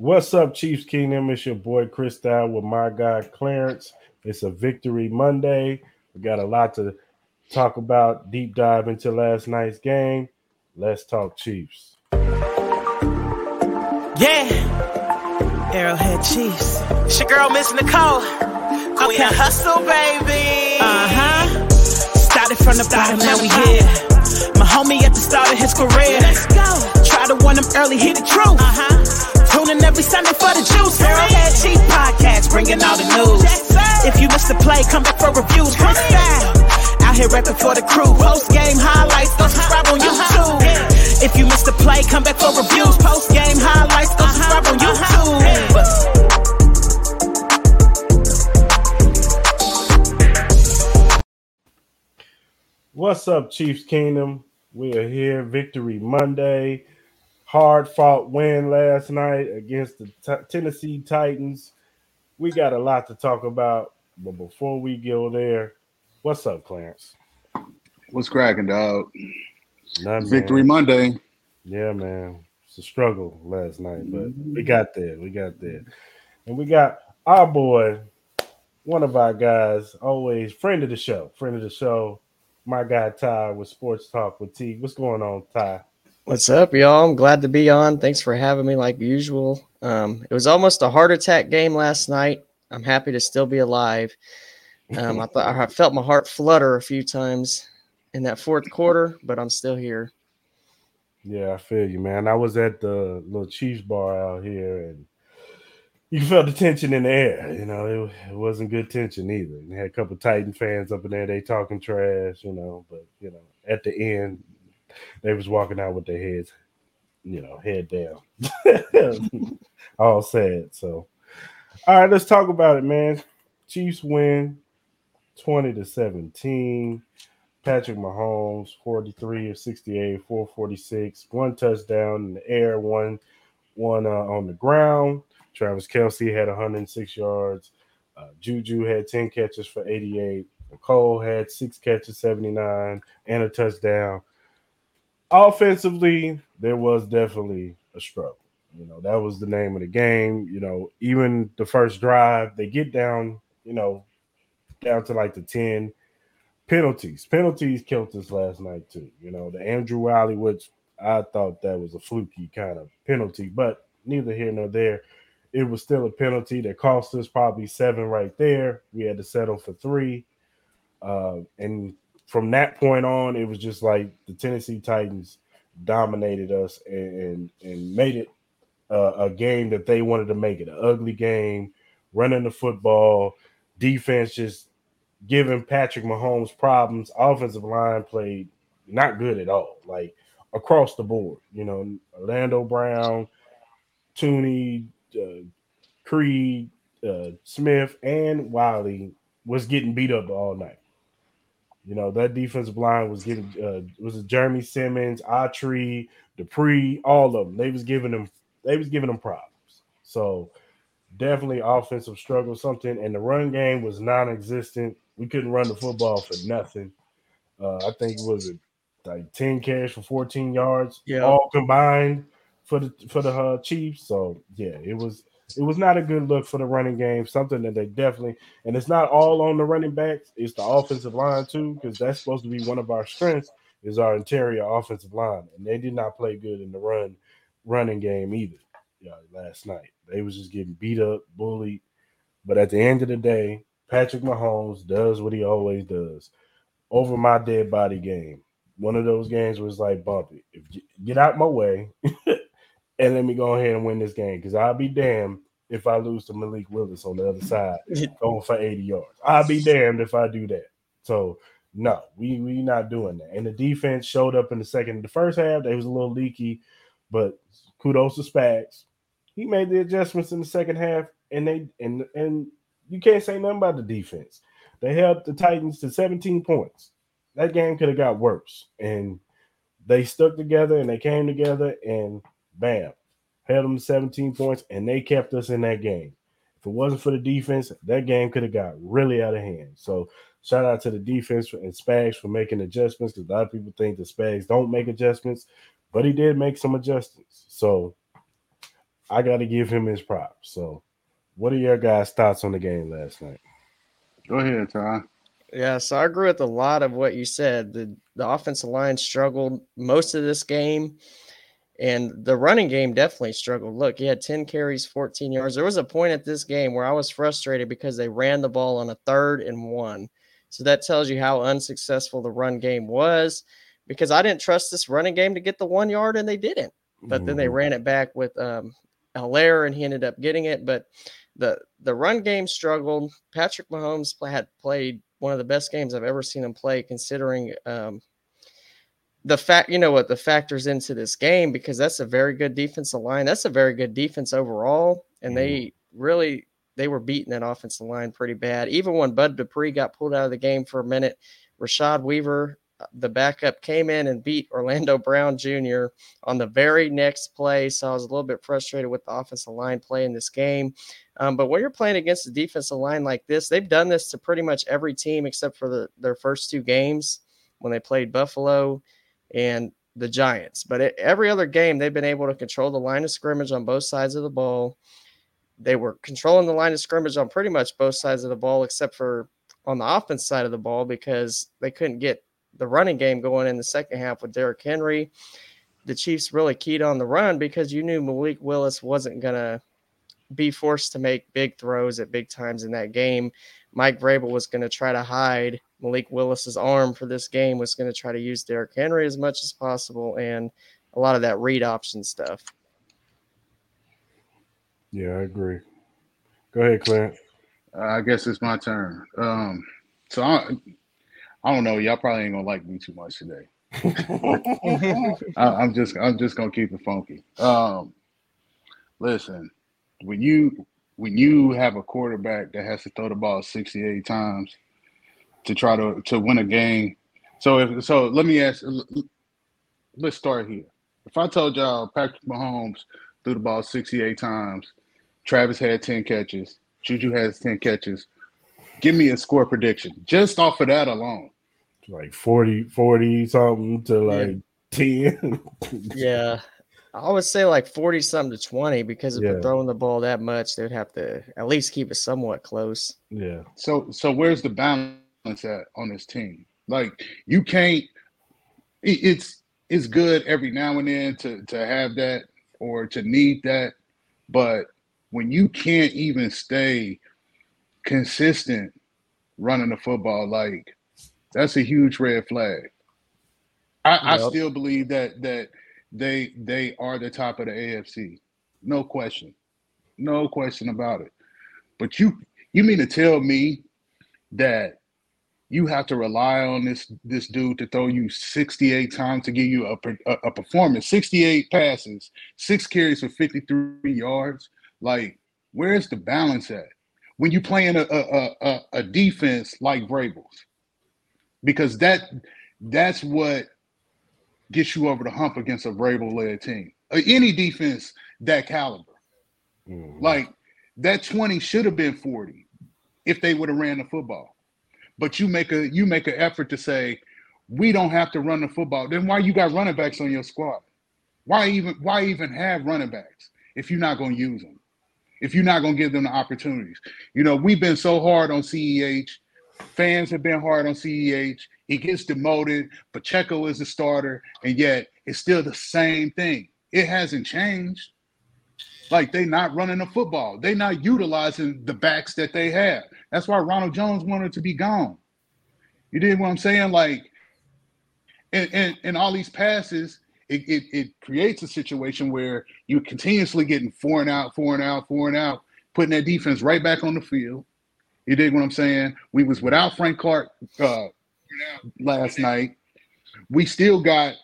What's up, Chiefs Kingdom? It's your boy Chris Down with my guy Clarence. It's a victory Monday. We got a lot to talk about, deep dive into last night's game. Let's talk Chiefs. Yeah, Arrowhead Chiefs. It's your girl, Miss Nicole. Queen okay. Hustle, baby. Uh huh. Started from the bottom, now we here. My homie at the start of his career. Let's go. Try to warn him early, hit the truth. Uh huh. Tuning every Sunday for the juice. Arrowhead Chief Podcast, bringing all the news. If you missed the play, come back for reviews. Chris Style. Out here rapping for the crew. Post game highlights, go subscribe on YouTube. If you missed the play, come back for reviews. Post game highlights, go subscribe on YouTube. What's up, Chiefs Kingdom? We are here. Victory Monday. Hard fought win last night against the t- Tennessee Titans. We got a lot to talk about, but before we go there, what's up, Clarence? What's cracking, dog? Victory Monday. Yeah, man. It's a struggle last night, but mm-hmm. we got there. We got there. And we got our boy, one of our guys, always friend of the show, friend of the show, my guy Ty with Sports Talk with T. What's going on, Ty? What's up, y'all? I'm glad to be on. Thanks for having me, like usual. Um, it was almost a heart attack game last night. I'm happy to still be alive. Um, I thought I felt my heart flutter a few times in that fourth quarter, but I'm still here. Yeah, I feel you, man. I was at the little Chiefs bar out here, and you felt the tension in the air. You know, it, it wasn't good tension either. You had a couple Titan fans up in there, they talking trash, you know, but you know, at the end, they was walking out with their heads, you know, head down. All sad. So all right, let's talk about it, man. Chiefs win 20 to 17. Patrick Mahomes, 43 of 68, 446, one touchdown in the air, one one uh, on the ground. Travis Kelce had 106 yards. Uh, Juju had 10 catches for 88. Cole had six catches, 79, and a touchdown. Offensively, there was definitely a struggle. You know, that was the name of the game. You know, even the first drive, they get down, you know, down to like the 10 penalties. Penalties killed us last night, too. You know, the Andrew Wylie, which I thought that was a fluky kind of penalty, but neither here nor there it was still a penalty that cost us probably seven right there. We had to settle for three. Uh, and from that point on, it was just like the Tennessee Titans dominated us and and, and made it uh, a game that they wanted to make it an ugly game, running the football, defense just giving Patrick Mahomes problems. Offensive line played not good at all, like across the board. You know, Orlando Brown, Thuney, uh, Creed, uh, Smith, and Wylie was getting beat up all night. You know that defensive line was getting uh, was it Jeremy Simmons, Autry, Dupree, all of them. They was giving them they was giving them problems. So definitely offensive struggle, something. And the run game was non-existent. We couldn't run the football for nothing. Uh, I think it was it like 10 carries for 14 yards, yeah, all combined for the for the uh, Chiefs. So yeah, it was it was not a good look for the running game. Something that they definitely and it's not all on the running backs. It's the offensive line too, because that's supposed to be one of our strengths is our interior offensive line, and they did not play good in the run running game either. Yeah, last night they was just getting beat up, bullied. But at the end of the day, Patrick Mahomes does what he always does. Over my dead body game. One of those games was like bumpy. If you, get out my way, and let me go ahead and win this game because I'll be damned if I lose to Malik Willis on the other side going for 80 yards. I'll be damned if I do that. So no, we we not doing that. And the defense showed up in the second. The first half, they was a little leaky, but kudos to Spags. He made the adjustments in the second half, and they and and you can't say nothing about the defense. They held the Titans to 17 points. That game could have got worse, and they stuck together and they came together and bam, held them to 17 points, and they kept us in that game. If it wasn't for the defense, that game could have got really out of hand. So shout out to the defense and Spags for making adjustments because a lot of people think the Spags don't make adjustments, but he did make some adjustments. So I got to give him his props. So, what are your guys' thoughts on the game last night? Go ahead, Ty. Yeah, so I agree with a lot of what you said. The the offensive line struggled most of this game, and the running game definitely struggled. Look, he had 10 carries, 14 yards. There was a point at this game where I was frustrated because they ran the ball on a third and one. So that tells you how unsuccessful the run game was because I didn't trust this running game to get the one yard and they didn't. But mm-hmm. then they mm-hmm. ran it back with um, Helaire and he ended up getting it. But the the run game struggled. Patrick Mahomes had played one of the best games I've ever seen him play, considering um, the fact you know what the factors into this game because that's a very good defensive line. That's a very good defense overall, and mm-hmm. they really they were beating that offensive line pretty bad. Even when Bud Dupree got pulled out of the game for a minute, Rashad Weaver, uh, the backup, came in and beat Orlando Brown Jr. on the very next play. So I was a little bit frustrated with the offensive line play in this game. Um, but when you're playing against a defensive line like this, they've done this to pretty much every team except for the, their first two games when they played Buffalo and the Giants. But every other game, they've been able to control the line of scrimmage on both sides of the ball. They were controlling the line of scrimmage on pretty much both sides of the ball, except for on the offense side of the ball because they couldn't get the running game going in the second half with Derrick Henry. The Chiefs really keyed on the run because you knew Malik Willis wasn't going to be forced to make big throws at big times in that game. Mike Vrabel was going to try to hide Malik Willis's arm for this game, was going to try to use Derrick Henry as much as possible, and a lot of that read option stuff. Yeah, I agree. Go ahead, Clint. Uh, I guess it's my turn. Um, so I, I don't know. Y'all probably ain't gonna like me too much today. I, am just, I'm just gonna keep it funky. Um, listen, when you when you have a quarterback that has to throw the ball 68 times to try to to win a game. So if so, let me ask. Let's start here. If I told y'all Patrick Mahomes threw the ball 68 times, Travis had 10 catches, Juju has 10 catches, give me a score prediction just off of that alone. Like 40, 40 something to like yeah. 10. yeah. I would say like 40 something to 20 because if yeah. they're throwing the ball that much, they'd have to at least keep it somewhat close. Yeah. So so where's the balance at on this team? Like you can't it's it's good every now and then to to have that or to need that, but when you can't even stay consistent running the football, like that's a huge red flag. I, yep. I still believe that that they they are the top of the AFC. No question. No question about it. But you you mean to tell me that you have to rely on this this dude to throw you 68 times to give you a, a, a performance 68 passes six carries for 53 yards like where's the balance at when you playing a, a, a, a defense like Vrabel's because that that's what gets you over the hump against a Vrabel led team. Uh, any defense that caliber. Mm. Like that 20 should have been 40 if they would have ran the football. But you make a you make an effort to say, we don't have to run the football. Then why you got running backs on your squad? Why even why even have running backs if you're not going to use them? If you're not going to give them the opportunities. You know, we've been so hard on CEH. Fans have been hard on CEH. He gets demoted. Pacheco is the starter, and yet it's still the same thing. It hasn't changed. Like they not running the football. They not utilizing the backs that they have. That's why Ronald Jones wanted to be gone. You did what I'm saying? Like, and and, and all these passes, it, it, it creates a situation where you're continuously getting four and out, four and out, four and out, putting that defense right back on the field. You dig what I'm saying? We was without Frank Clark uh, last night. We still got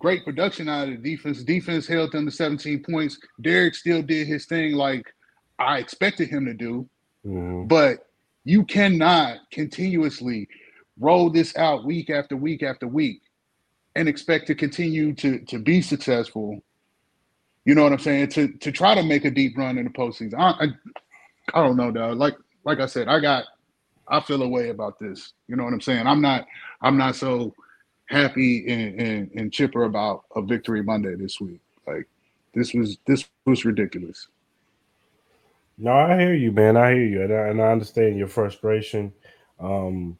great production out of the defense. Defense held them to 17 points. Derrick still did his thing like I expected him to do. Mm-hmm. But you cannot continuously roll this out week after week after week and expect to continue to to be successful. You know what I'm saying? To to try to make a deep run in the postseason. I I, I don't know, dog. Like like I said, I got I feel a way about this. You know what I'm saying? I'm not I'm not so happy and, and, and chipper about a victory Monday this week. Like This was this was ridiculous. No, I hear you, man. I hear you, and I, and I understand your frustration. Um,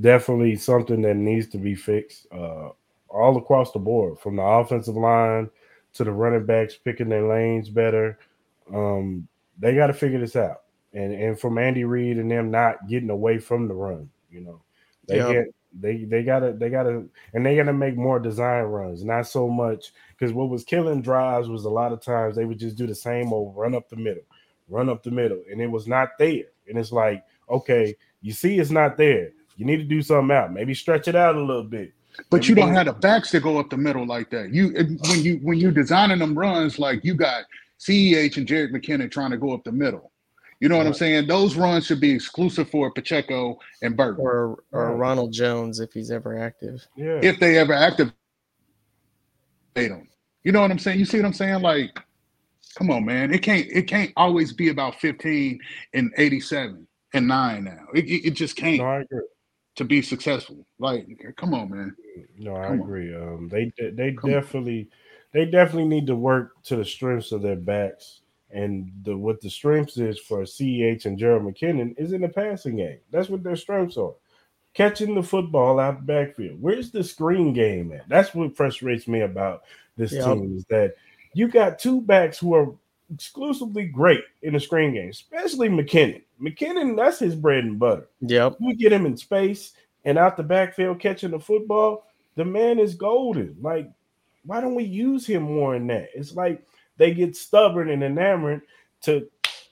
definitely something that needs to be fixed uh, all across the board, from the offensive line to the running backs picking their lanes better. Um, they got to figure this out, and and from Andy Reid and them not getting away from the run, you know, they Yep. get they they gotta they gotta and they gotta make more design runs, not so much because what was killing drives was a lot of times they would just do the same old run up the middle, run up the middle, and it was not there. And it's like, okay, you see, it's not there. You need to do something out. Maybe stretch it out a little bit. But you don't have the backs to go up the middle like that. You when you when you designing them runs, like you got CEH and Jerick McKinnon trying to go up the middle. You know what I'm saying? Those runs should be exclusive for Pacheco and Burton Or or Ronald Jones if he's ever active. Yeah. if they ever activate them. You know what I'm saying? You see what I'm saying? Like, come on, man. It can't it can't always be about 15 and 87 and nine now. It, it, it just can't no, I agree. to be successful. Like, come on, man. No, I Come on. agree. Um, they they they Come on. definitely they definitely need to work to the strengths of their backs. And the what the strengths is for CEH and Jerick McKinnon is in the passing game. That's what their strengths are. Catching the football out the backfield. Where's the screen game at? That's what frustrates me about this team is that you got two backs who are exclusively great in the screen game, especially McKinnon. McKinnon, that's his bread and butter. Yep. You get him in space and out the backfield catching the football, the man is golden. Like, why don't we use him more in that? It's like they get stubborn and enamored to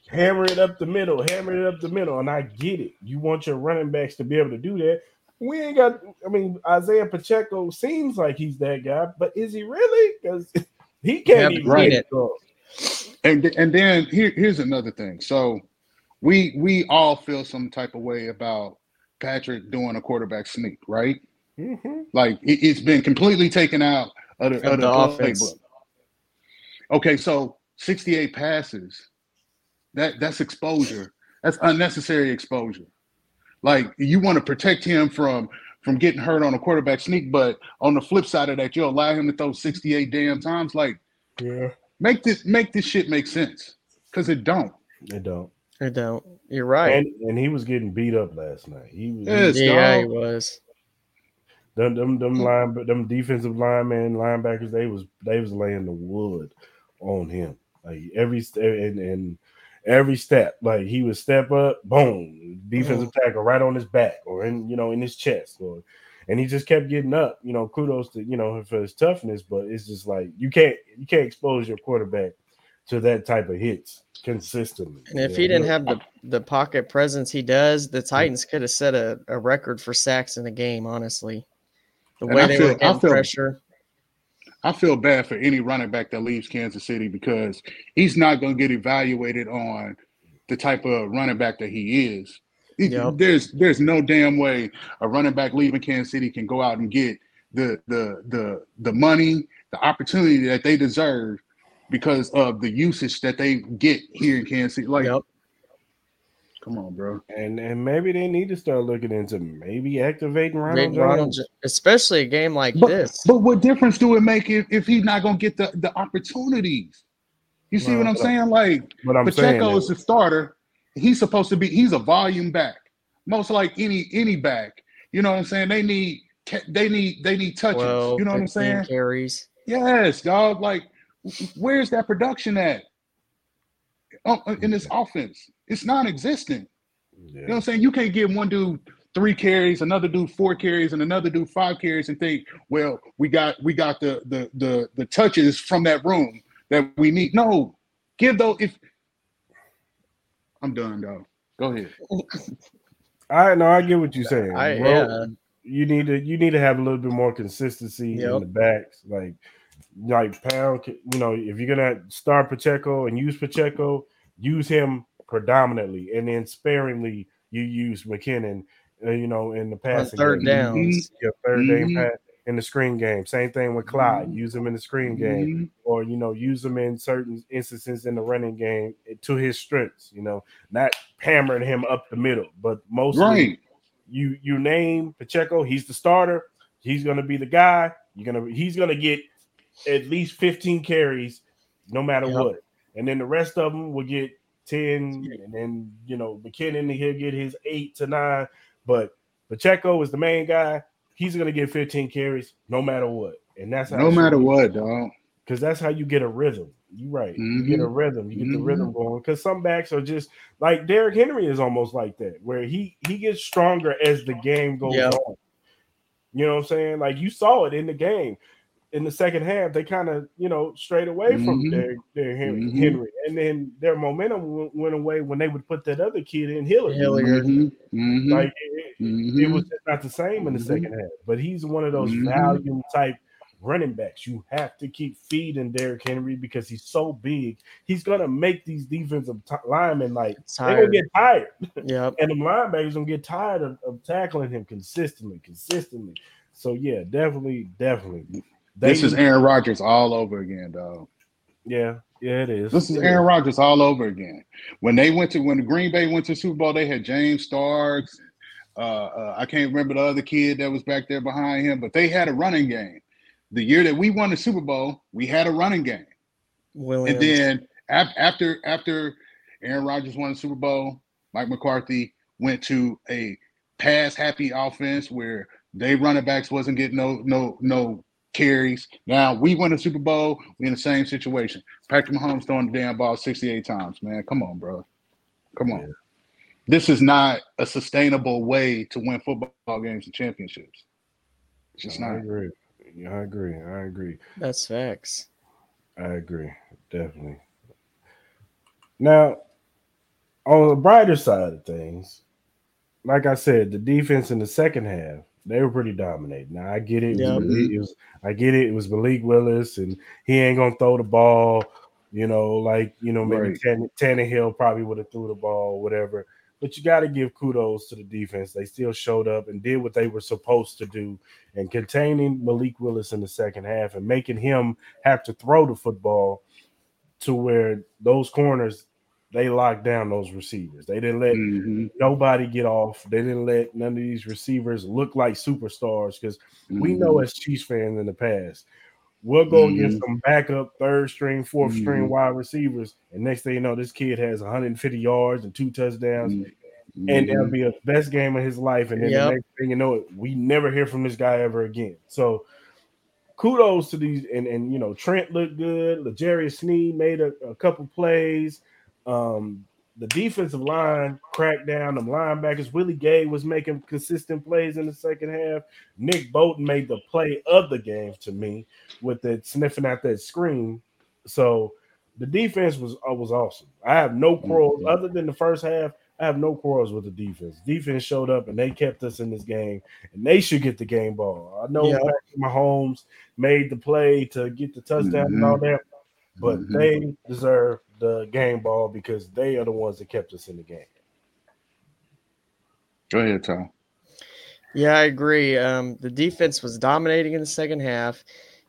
hammer it up the middle, hammer it up the middle. And I get it. You want your running backs to be able to do that. We ain't got, I mean, Isaiah Pacheco seems like he's that guy, but is he really? Because he can't Haven't even seen it. it. And and then here, here's another thing. So we we all feel some type of way about Patrick doing a quarterback sneak, right? Mhm. Like it, it's been completely taken out of the, Of of the the offense. playbook. Okay, so 68 passes. That that's exposure. That's unnecessary exposure. Like you want to protect him from from getting hurt on a quarterback sneak, but on the flip side of that, you allow him to throw 68 damn times. Like Yeah, make this make this shit make sense. Cause it don't. It don't. It don't. You're right. And and he was getting beat up last night. He was, he Yes, yeah, he was. Them them them line them defensive linemen linebackers they was they was laying the wood on him like every st- and and every step like he would step up boom defensive mm-hmm. tackle right on his back or in you know in his chest or and he just kept getting up you know kudos to you know for his toughness but it's just like you can't you can't expose your quarterback to that type of hits consistently And if you he know? didn't have the, the pocket presence he does, the Titans could have set a, a record for sacks in the game, honestly. The And way I they feel- were getting feel- pressure. I feel bad for any running back that leaves Kansas City because he's not going to get evaluated on the type of running back that he is. Yep. There's there's no damn way a running back leaving Kansas City can go out and get the the the the money, the opportunity that they deserve because of the usage that they get here in Kansas City. Like, Yep. Come on, bro. and and maybe they need to start looking into maybe activating Ronald, Big Ronald, Jones. Especially a game like But, this. but what difference do it make if, if he's not going to get the, the opportunities? You see Well, what I'm saying? Like, But I'm saying Pacheco that- is the starter. He's supposed to be. He's a volume back, most like any any back. You know what I'm saying? They need they need they need touches. 12, you know what I'm saying? Carries. Yes, dog. Like, where's that production at? Oh, uh, in this offense, it's non-existent. You know what I'm saying? You can't give one dude three carries, another dude four carries, and another dude five carries, and think, well, we got we got the the the the touches from that room that we need. No, give those. If I'm done, though, Go ahead. I know I get what you're saying. I, Bro, yeah. you need to you need to have a little bit more consistency in the backs. Like like pound, you know, if you're gonna start Pacheco and use Pacheco, use him predominantly, and then sparingly you use McKinnon. Uh, you know, in the On passing third game. downs. Your third game Mhm. pass in the screen game. Same thing with Clyde. Mhm. Use him in the screen game Mhm. or you know use him in certain instances in the running game to his strengths you know not hammering him up the middle but mostly Right. you you name pacheco he's the starter he's going to be the guy you're going to he's going to get at least 15 carries no matter Yep. what. And then the rest of them will get 10, and then you know, McKinnon he'll get his eight to nine. But Pacheco is the main guy. He's gonna get 15 carries no matter what. And that's how No matter what, dog. because that's how you get a rhythm. You're right. You get a Mhm. rhythm. You get the Mhm. rhythm going. Because some backs are just like Derrick Henry is almost like that, where he he gets stronger as the game goes Yeah. on. You know what I'm saying? Like you saw it in the game. In the second half, they kind of you know strayed away from Mhm. Derrick, Derrick Henry, Mhm. Henry, and then their momentum went, went away when they would put that other kid in Hillary. Hilliard. Mhm, mhm, Like it, it- mhm. it was just not the same in the Mhm. second half. But he's one of those volume type running backs. You have to keep feeding Derrick Henry because he's so big. He's gonna make these defensive t- linemen like they're gonna get tired, Yeah, and the linebackers gonna get tired of, of tackling him consistently, consistently. So yeah, definitely, definitely. They- This is Aaron Rodgers all over again, dog. yeah, yeah, it is. This is It Aaron Rodgers all over again. When they went to when the Green Bay went to Super Bowl, they had James Starks. Uh, uh, I can't remember the other kid that was back there behind him, but they had a running game. The year that we won the Super Bowl, we had a running game. Williams. And then af- after after Aaron Rodgers won the Super Bowl, Mike McCarthy went to a pass happy offense where they running backs wasn't getting no no no carries. Now we win the Super Bowl, we in the same situation. Patrick Mahomes throwing the damn ball 68 times, man. Come on, bro. Come on. Yeah. This is not a sustainable way to win football games and championships. It's just I not. agree. Yeah, I agree. I agree. That's facts. I agree, definitely. Now, on the brighter side of things, like I said, the defense in the second half they were pretty dominating. Now I get it. It was, Yeah. It was- I get it. It was Malik Willis, and he ain't gonna throw the ball. You know, like you know, maybe Right. Tann- Tannehill probably would have threw the ball, whatever. But you got to give kudos to the defense. They still showed up and did what they were supposed to do, and containing Malik Willis in the second half and making him have to throw the football to where those corners they locked down those receivers. They didn't let Mhm, nobody get off. They didn't let none of these receivers look like superstars because we know mhm. as Chiefs fans in the past, we'll go against Mhm. some backup third string, 4th string Mhm. wide receivers, and next thing you know, this kid has 150 yards and two touchdowns, Mhm. and that'll be a best game of his life. And then Yep. the next thing you know, we never hear from this guy ever again. So kudos to these, and and you know Trent looked good. L'Jarius Sneed made a, a couple plays. Um, the defensive line cracked down. Them linebackers, Willie Gay was making consistent plays in the second half. Nick Bolton made the play of the game to me with that sniffing out that screen. So the defense was uh, was awesome. I have no quarrels Mhm. other than the first half. I have no quarrels with the defense. Defense showed up and they kept us in this game, and they should get the game ball. I know Yeah. Mahomes made the play to get the touchdown and all that, but Mhm. they deserve the game ball because they are the ones that kept us in the game. Go ahead, Tom. Yeah, I agree. Um, the defense was dominating in the second half.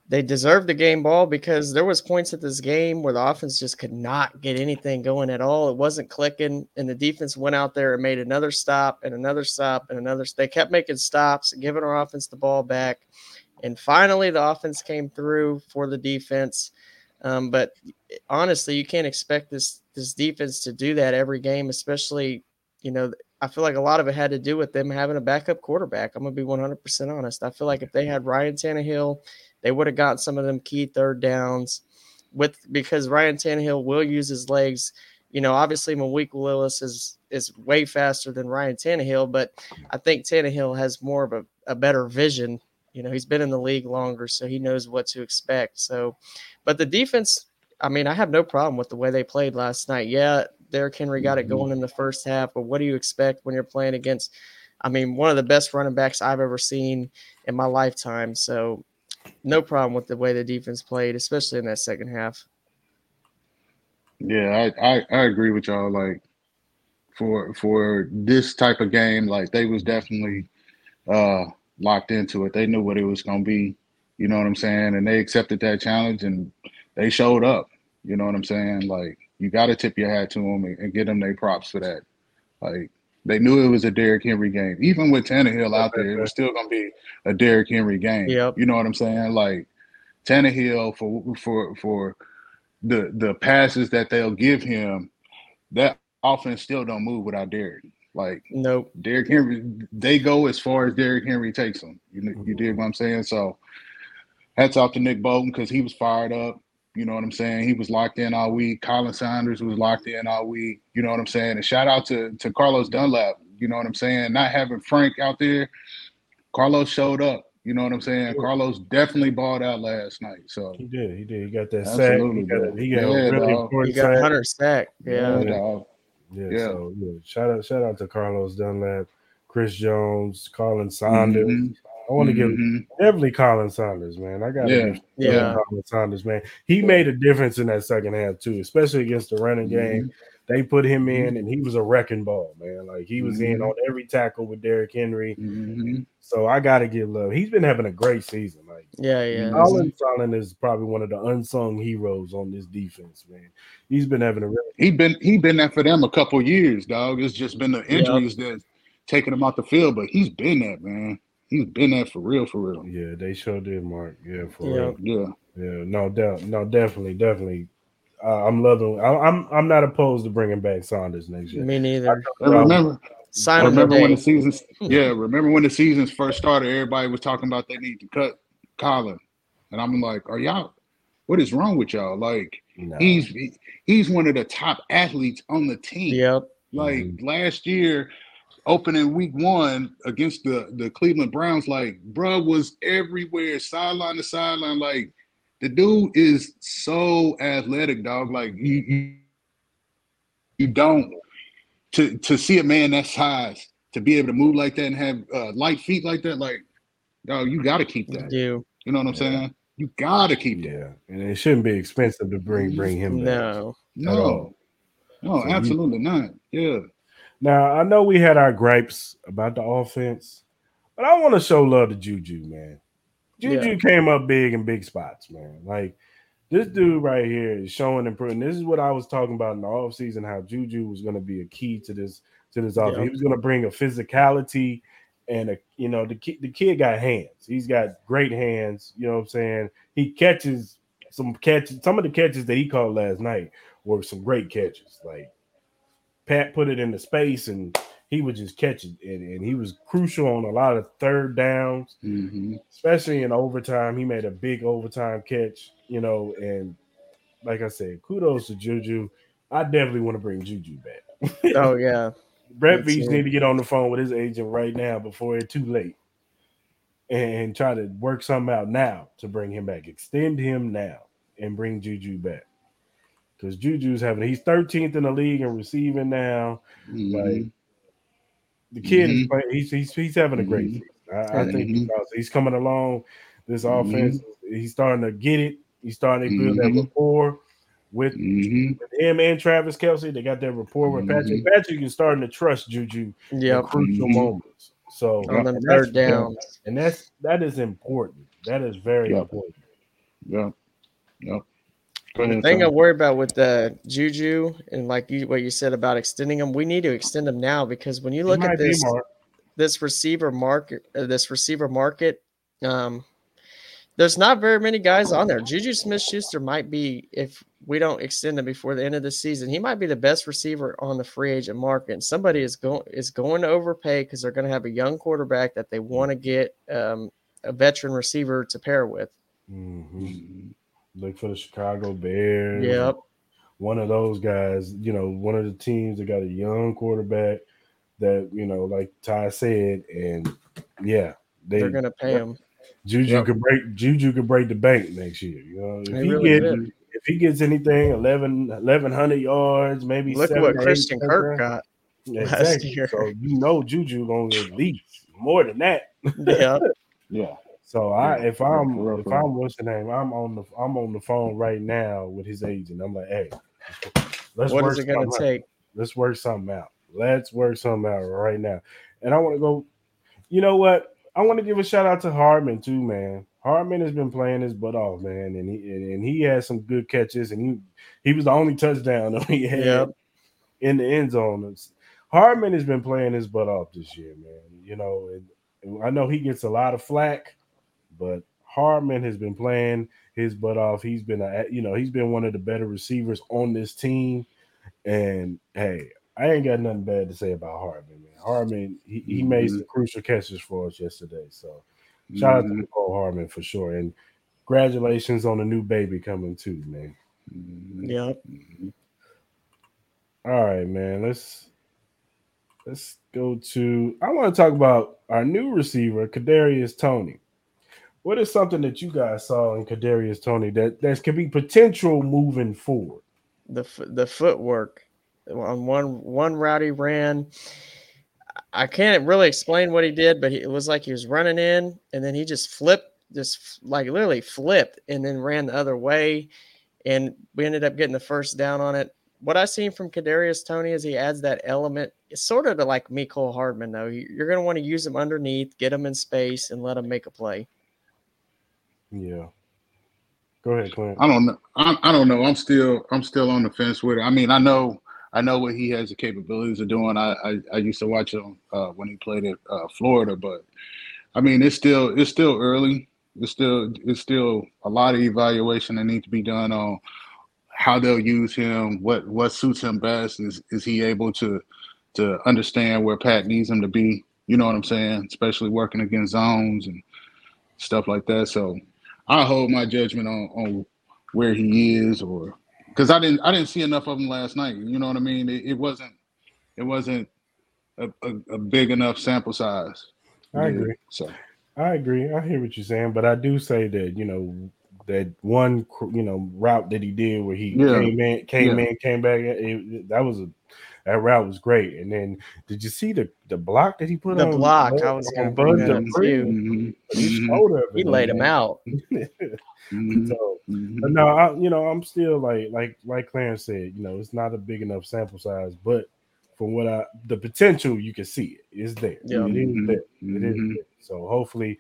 They deserved the game ball because there was points at this game where the offense just could not get anything going at all. It wasn't clicking, and the defense went out there and made another stop and another stop and another. They kept making stops, giving our offense the ball back, and finally the offense came through for the defense. Um, but honestly, you can't expect this this defense to do that every game, especially you know I feel like a lot of it had to do with them having a backup quarterback. I'm gonna be 100 percent honest. I feel like if they had Ryan Tannehill, they would have gotten some of them key third downs. With because Ryan Tannehill will use his legs. You know, obviously Malik Willis is is way faster than Ryan Tannehill, but I think Tannehill has more of a, a better vision. You know, he's been in the league longer, so he knows what to expect. So, but the defense, I mean, I have no problem with the way they played last night. Yeah, Derrick Henry got it Mhm. going in the first half, but what do you expect when you're playing against, I mean, one of the best running backs I've ever seen in my lifetime? So, no problem with the way the defense played, especially in that second half. Yeah, I, I I agree with y'all. Like for for this type of game, like they was definitely uh locked into it. They knew what it was gonna be. You know what I'm saying? And they accepted that challenge and they showed up. You know what I'm saying? Like you got to tip your hat to them and, and give them their props for that. Like they knew it was a Derrick Henry game. Even with Tannehill out there, it was still gonna be a Derrick Henry game. Yep. You know what I'm saying? Like Tannehill for for for the the passes that they'll give him, that offense still don't move without Derrick. Like nope, Derrick Henry, they go as far as Derrick Henry takes them. You you mm-hmm. dig what I'm saying? So hats off to Nick Bolton because he was fired up. You know what I'm saying? He was locked in all week. Colin Saunders was locked in all week. You know what I'm saying? And shout out to to Carlos Dunlap. You know what I'm saying? Not having Frank out there, Carlos showed up. You know what I'm saying? Carlos definitely balled out last night. So he did. He did. He got that sack. He got, he got yeah, really important. He got sack. Hunter sack. Yeah. Yeah, yeah. yeah. So yeah, shout out, shout out to Carlos Dunlap, Chris Jones, Colin Saunders. Mm-hmm. I want to mm-hmm. give definitely Colin Saunders, man. I got yeah, yeah. Khalen Saunders, man. He made a difference in that second half too, especially against the running mm-hmm. game. They put him in, mm-hmm. and he was a wrecking ball, man. Like he was mm-hmm. in on every tackle with Derrick Henry. Mm-hmm. So I got to give love. He's been having a great season. Like yeah, yeah. Khalen Saunders is probably one of the unsung heroes on this defense, man. He's been having a really. He been he been there for them a couple years, dog. It's just been the injuries yep. that's taking him out the field, but he's been that man. He's been there for real, for real. Yeah, they sure did, Mark. Yeah, for yep. real. Yeah, yeah. No doubt. No, definitely, definitely uh, I'm loving. I, I'm I'm not opposed to bringing back Saunders next year. Me neither. I, remember. Sign remember when the seasons? Yeah, remember when the seasons first started? Everybody was talking about they need to cut Colin, and I'm like, are y'all? What is wrong with y'all? Like no. he's he's one of the top athletes on the team. Yep. Like mm-hmm. last year, opening week one against the the Cleveland Browns, like bro was everywhere, sideline to sideline, like the dude is so athletic, dog. Like you, you, you don't to to see a man that size to be able to move like that and have uh, light feet like that. Like, dog, you got to keep that. You, you know what I'm yeah. saying? You got to keep that. Yeah, and it shouldn't be expensive to bring bring him. Back. No, no, no, so absolutely not. Yeah. Now I know we had our gripes about the offense, but I want to show love to Juju, man. Juju yeah. came up big in big spots, man. Like this dude right here is showing improvement. This is what I was talking about in the offseason, how Juju was going to be a key to this to this offense. He was going to bring a physicality and a you know the kid the kid got hands. He's got great hands. You know what I'm saying? He catches some catches. Some of the catches that he caught last night were some great catches. Like Pat put it into space and he would just catch it, and, and he was crucial on a lot of third downs, mm-hmm. especially in overtime. He made a big overtime catch, you know, and like I said, kudos to Juju. I definitely want to bring Juju back. oh yeah, Brett Veach need to get on the phone with his agent right now before it's too late, and try to work something out now to bring him back. Extend him now and bring Juju back because Juju's having he's 13th in the league and receiving now. Mm-hmm. Like the kid mm-hmm. is playing, he's, he's he's having a great mm-hmm. season. I, I think mm-hmm. he's coming along. This mm-hmm. offense, he's starting to get it. He's starting to build that mm-hmm. rapport with, with, him and Travis Kelce. They got that rapport with Patrick. Patrick is starting to trust Juju yeah. crucial moments. So on the third down, and that's that is important. That is very yep. important. Yeah. Yep the thing I worry about with the Juju and like you, what you said about extending them, we need to extend them now because when you look at this this receiver market, uh, this receiver market, um, there's not very many guys on there. Juju Smith Schuster might be, if we don't extend him before the end of the season, he might be the best receiver on the free agent market. And somebody is going is going to overpay because they're going to have a young quarterback that they want to get um, a veteran receiver to pair with. Mm-hmm. Look for the Chicago Bears. Yep. One of those guys, you know, one of the teams that got a young quarterback that, you know, like Ty said, and yeah, they, are gonna pay him. Juju yep. could break Juju could break the bank next year. You know, if they he really gets if he gets anything 11, 1100 yards, maybe look at what Christian Kirk got. Exactly. So you know Juju gonna at least more than that. Yeah. yeah. So I, if I'm, if I'm, what's the name? I'm on the, I'm on the phone right now with his agent. I'm like, hey, let's what is it gonna take? Out. Let's work something out. Let's work something out right now. And I want to go. You know what? I want to give a shout out to Hardman too, man. Hardman has been playing his butt off, man, and he and he had some good catches, and he he was the only touchdown that he had yep. in the end zone. Hardman has been playing his butt off this year, man. You know, and, and I know he gets a lot of flack but Hardman has been playing his butt off. He's been a you know he's been one of the better receivers on this team. And hey, I ain't got nothing bad to say about Hardman. Man. Hardman he, he mm-hmm. made some crucial catches for us yesterday. So shout mm-hmm. out to mm-hmm. Mecole Hardman for sure. And congratulations on the new baby coming too, man. Mm-hmm. Yep. All right, man. Let's let's go to. I want to talk about our new receiver, Kadarius Toney. What is something that you guys saw in Kadarius Toney that that could be potential moving forward? The the footwork on one one route he ran. I can't really explain what he did, but he, it was like he was running in and then he just flipped, just like literally flipped and then ran the other way. And we ended up getting the first down on it what I've seen from Kadarius Toney is he adds that element. It's sort of to like Mecole Hardman, though. You're going to want to use him underneath, get him in space, and let him make a play. Yeah. Go ahead, Clint. I don't know. I, I don't know. I'm still I'm still on the fence with it. I mean, I know I know what he has the capabilities of doing. I I, I used to watch him uh, when he played at uh, Florida, but I mean, it's still it's still early. It's still it's still a lot of evaluation that needs to be done on how they'll use him, what what suits him best. Is is he able to to understand where Pat needs him to be? You know what I'm saying? Especially working against zones and stuff like that. So I hold my judgment on on where he is, or because I didn't I didn't see enough of them last night. You know what I mean? It, it wasn't it wasn't a, a, a, big enough sample size. I agree. So I agree. I hear what you're saying, but I do say that you know that one you know route that he did where he yeah. came in, came yeah. in, came back. It, that was a that route was great. And then did you see the the block that he put the on the block? I was going to bring that mm-hmm. He, he laid him out. mm-hmm. So, mm-hmm. no, I, you know, I'm still like like like Clarence said, you know, it's not a big enough sample size, but from what I the potential you can see it is there. Yeah. It is there. It is mm-hmm. there. So hopefully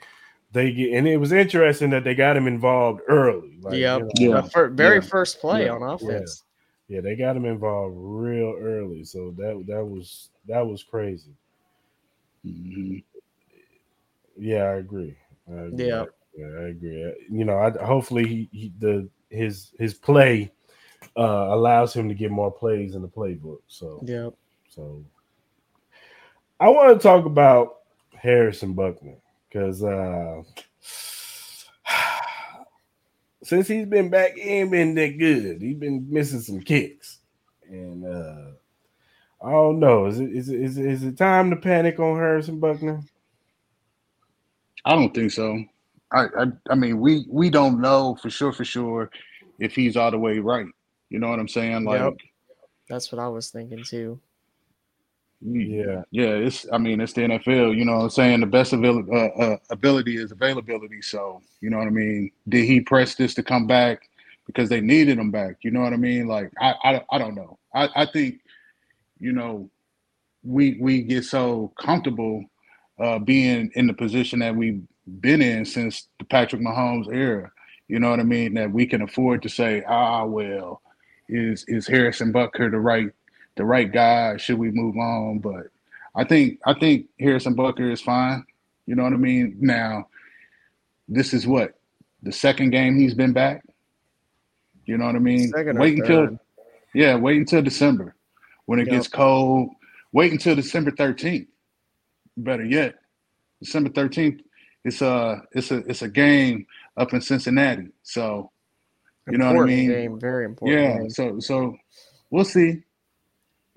they get and it was interesting that they got him involved early. Like, yep. You know, yeah, very yeah. first play yeah. on offense. Yeah. they got him involved real early, so that that was that was crazy. Mm-hmm. Yeah, I agree. I agree. Yeah, yeah, I agree. You know, I, hopefully he, he, the his his play uh, allows him to get more plays in the playbook. So yeah, so I want to talk about Harrison Butker because uh, since he's been back, he ain't been that good. He's been missing some kicks, and uh, I don't know. Is it is it, is it, is it time to panic on Harrison Butker? I don't think so. I, I I mean we we don't know for sure for sure if he's all the way right. You know what I'm saying? Like yep. that's what I was thinking too. Yeah, yeah. It's I mean it's the NFL. You know, I'm saying the best avail- uh, uh, ability is availability. So you know what I mean. Did he press this to come back because they needed him back? You know what I mean. Like I I, I don't know. I I think you know we we get so comfortable uh, being in the position that we've been in since the Patrick Mahomes era. You know what I mean. That we can afford to say, ah, well, is is Harrison Butker the right the right guy? Should we move on? But I think I think Harrison Butker is fine. You know what I mean? Now, this is what the second game he's been back. You know what I mean? Second wait until yeah, wait until December when it yep. gets cold. Wait until December thirteenth. Better yet, December thirteenth. It's a it's a it's a game up in Cincinnati. So you important know what I mean? Game, very important. Yeah. Game. So so we'll see.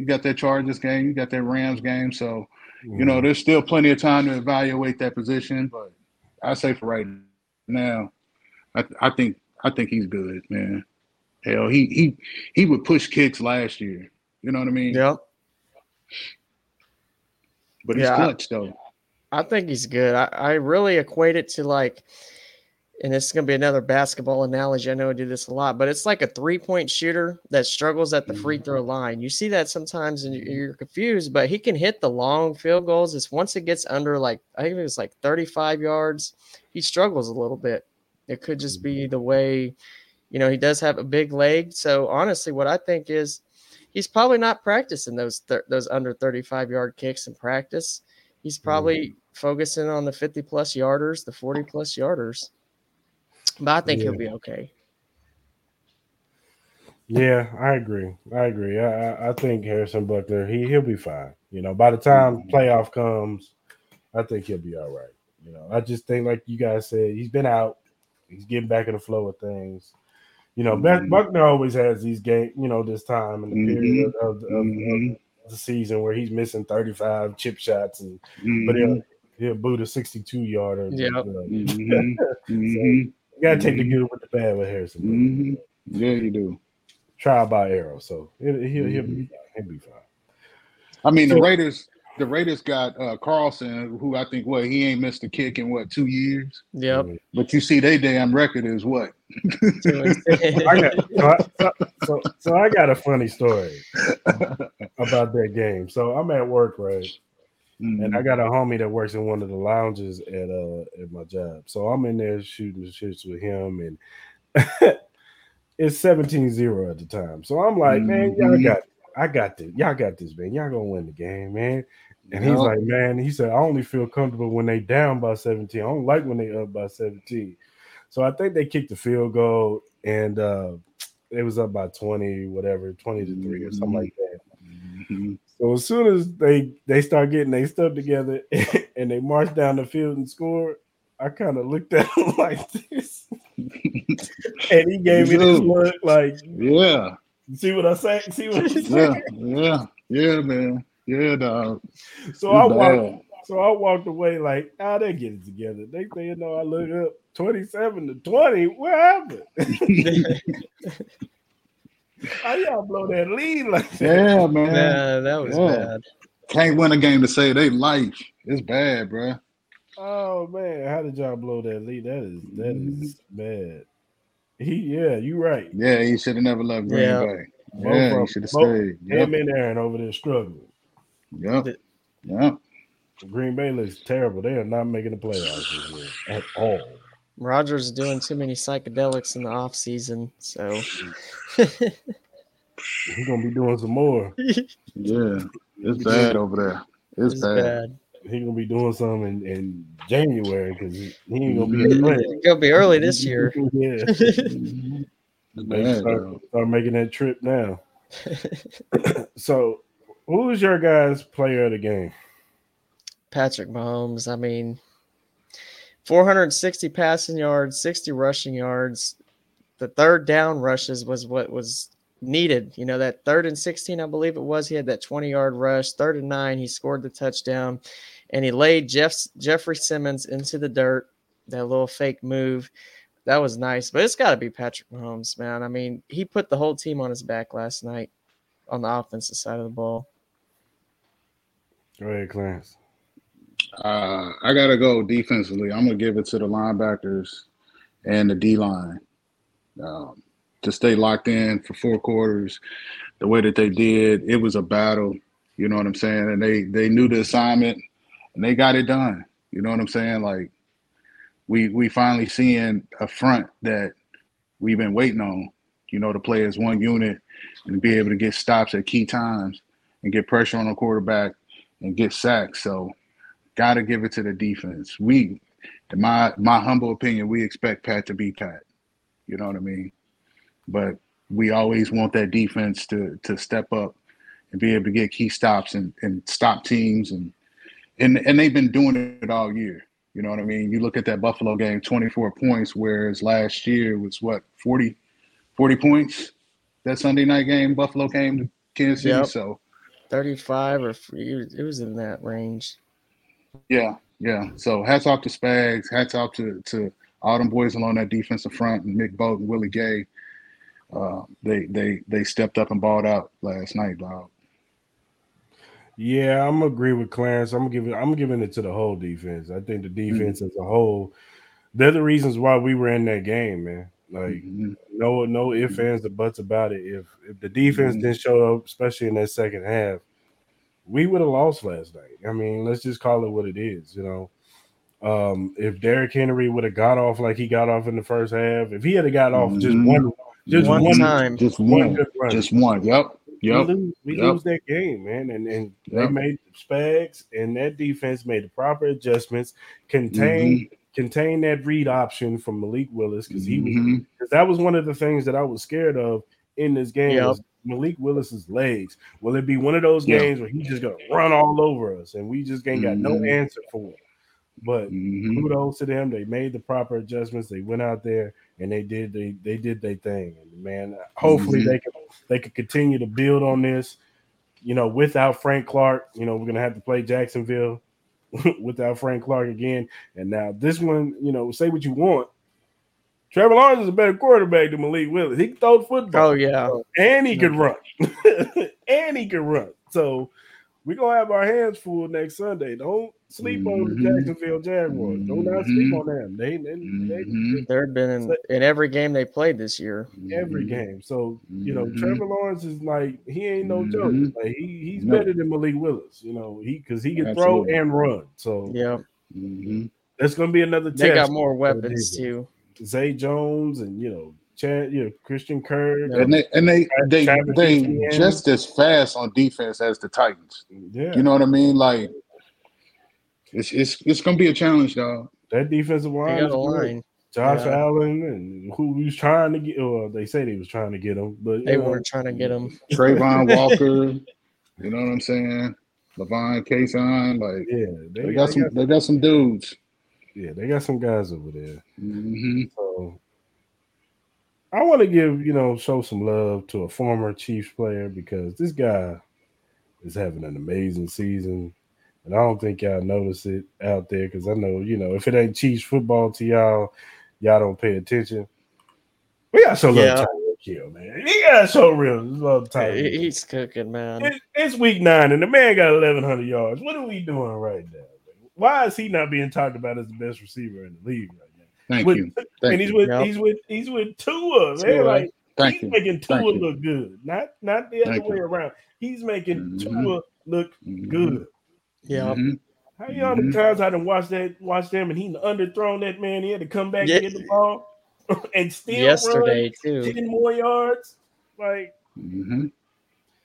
You got that Chargers game, you got that Rams game. So, you know, mm-hmm. there's still plenty of time to evaluate that position. But I say for right now, I, I think I think he's good, man. Hell, he he he would push kicks last year. You know what I mean? Yep. But he's yeah, clutch though. I think he's good. I, I really equate it to like and this is going to be another basketball analogy. I know I do this a lot, but it's like a three point shooter that struggles at the free mm-hmm. throw line. You see that sometimes and you're confused, but he can hit the long field goals. It's once it gets under like, I think it was like 35 yards, he struggles a little bit. It could just be the way, you know, he does have a big leg. So honestly, what I think is he's probably not practicing those, th- those under 35 yard kicks in practice. He's probably mm-hmm. focusing on the 50 plus yarders, the 40 plus yarders. But I think Yeah. he'll be okay. Yeah, I agree. I agree. I, I- I think Harrison Butker, he he'll be fine. You know, by the time playoff comes, I think he'll be all right. You know, I just think like you guys said, he's been out. He's getting back in the flow of things. You know, Buck- Mhm. Butker always has these game. You know, this time in the period of, of, of Mhm. the season where he's missing thirty five chip shots, and but he'll he'll boot a sixty two yarder. Yep. Uh, Mhm. Mhm. You gotta take the good with the bad with Harrison. Butker. Mhm. Yeah, you do. Trial by arrow, so he'll, he'll, he'll Mm-hmm. be fine. He'll be fine. I mean, the Raiders. The Raiders got uh, Carlson, who I think what he ain't missed a kick in what two years. Yep. But you see, they damn record is what? I got, so, I, so, so, so I got a funny story about that game. So I'm at work, right? And I got a homie that works in one of the lounges at uh at my job. So I'm in there shooting the shits with him and it's 17-0 at the time. So I'm like, man, y'all Mhm. got I got this. Y'all got this, man. Y'all gonna win the game, man. And he's like, man, he said, I only feel comfortable when they down by 17. I don't like when they up by 17. So I think they kicked the field goal and uh it was up by 20, whatever, 20 to 3 or something like that. So as soon as they they start getting their stuff together and they march down the field and score, I kind of looked at him like this, and he gave me this look like, Yeah, "See what I say? See what I say?" yeah, yeah, yeah, man. Yeah, dog. So I walked. So I walked away like, "Ah, they get it together." They, thing you know, I look up, twenty-seven to twenty. What happened? How y'all blow that lead like that? Yeah, man. Yeah, that was Yeah. bad. Can't win a game to save their life. It's bad, bro. Oh man, how did y'all blow that lead? That is that Mm-hmm. is bad. He yeah, you right. Yeah, he should have never left Green Yeah. Bay. Both Yeah, of he should have stayed. Yep, Him and Aaron over there struggling. yep, yep. Green Bay looks terrible. They are not making the playoffs at all. Rodgers is doing too many psychedelics in the off season, so He's gonna be doing some more. Yeah, it's bad over there. It's, it's bad. bad. He's gonna be doing some in, in January because he, he ain't gonna be in the playoffs. It's gonna be early this year. yeah. Bad, start, start making that trip now. so, who is your guys' player of the game? Patrick Mahomes. I mean, 460 passing yards, 60 rushing yards. The third down rushes was what was needed. You know, that third and 16, I believe it was. He had that 20 yard rush. Third and nine, he scored the touchdown and he laid Jeff, Jeffrey Simmons into the dirt. That little fake move. That was nice. But it's got to be Patrick Mahomes, man. I mean, he put the whole team on his back last night on the offensive side of the ball. Go ahead, Clarence. Uh, I gotta go defensively. I'm gonna give it to the linebackers and the D line um, to stay locked in for four quarters. The way that they did, it was a battle. You know what I'm saying? And they they knew the assignment and they got it done. You know what I'm saying? Like we we finally seeing a front that we've been waiting on. You know, to play as one unit and be able to get stops at key times and get pressure on the quarterback and get sacks. So got to give it to the defense. We, in my my humble opinion, we expect Pat to be Pat. You know what I mean? But we always want that defense to to step up and be able to get key stops and, and stop teams and and and they've been doing it all year. You know what I mean? You look at that Buffalo game, 24 points, whereas last year was what 40, 40 points. That Sunday night game, Buffalo came to Kansas City. Yep. So 35 or it was in that range. Yeah, yeah. So hats off to Spags. Hats off to to all them boys along that defensive front and Nick Bolton and Willie Gay. Uh, they they they stepped up and balled out last night, dog. Yeah, I'm agree with Clarence. I'm giving I'm giving it to the whole defense. I think the defense as a whole, they're the reasons why we were in that game, man. Like Mhm. no no ifs ands or buts about it. If if the defense Mhm. didn't show up, especially in that second half, we would have lost last night. I mean, let's just call it what it is, you know. Um, if Derrick Henry would have got off like he got off in the first half, if he had got off just Mhm. one just One one, time. Just one one, good run, just one. Yep, yep. we lose, we Yep. lose that game, man. And and they made Spags and that defense made the proper adjustments, contained contain that read option from Malik Willis because he was because that was one of the things that I was scared of in this game. Yep. Malik Willis's legs. Will it be one of those Yeah. games where he's just gonna run all over us and we just ain't got no Mhm. answer for him? But Mhm. kudos to them. They made the proper adjustments. They went out there and they did they they did their thing. And man, hopefully Mhm. they can they can continue to build on this. You know, without Frank Clark, you know, we're gonna have to play Jacksonville without Frank Clark again. And now this one, you know, say what you want. Trevor Lawrence is a better quarterback than Malik Willis. He can throw the football Oh yeah. and he can run. and he can run. So we're gonna have our hands full next Sunday. Don't sleep on the Mhm. Jacksonville Jaguars. Do not sleep Mhm. on them. They, they, they Mhm. They've been in, in every game they played this year. every game. So you know. Trevor Lawrence is like he ain't no joke. Like he, he's No. better than Malik Willis. You know, he because he can throw and run. So Yeah. Mhm. that's gonna be another They got more weapons too. Zay Jones and you know Chad, you know Christian Kirk. And they and they they Travis they Etienne. just as fast on defense as the Titans. Yeah, You know what I mean? Like it's it's it's gonna be a challenge, dog. that defensive They line. is line. Josh Yeah. Allen and who was trying to get. Well, they say they was trying to get him, but They know, weren't trying to get him. Travon Walker, you know what I'm saying? Levon Kayson, like Yeah, they, they, got they some got, they got some dudes. Yeah, they got some guys over there. hmm So I want to give you know show some love to a former Chiefs player because this guy is having an amazing season, and I don't think y'all notice it out there because I know you know if it ain't Chiefs football to y'all, y'all don't pay attention. We got love Yeah. Tyreek man. He got so real love Tyreek. He's cooking, man. It- it's week nine, and the man got 1,100 yards. What are we doing right now? Why is he not being talked about as the best receiver in the league right now? Thank With- you. Thank and he's with Yep. he's with he's with Tua, man. Tua. Like Thank he's you. making Tua Thank you. look good, not not the other Thank way you. around. He's making Mhm. Tua look Mhm. good. Yeah. Mhm. How y'all how many Mhm. times I done watched that watched them and he underthrown that man? He had to come back Yeah. and get the ball and still Yesterday run too. ten more yards. Like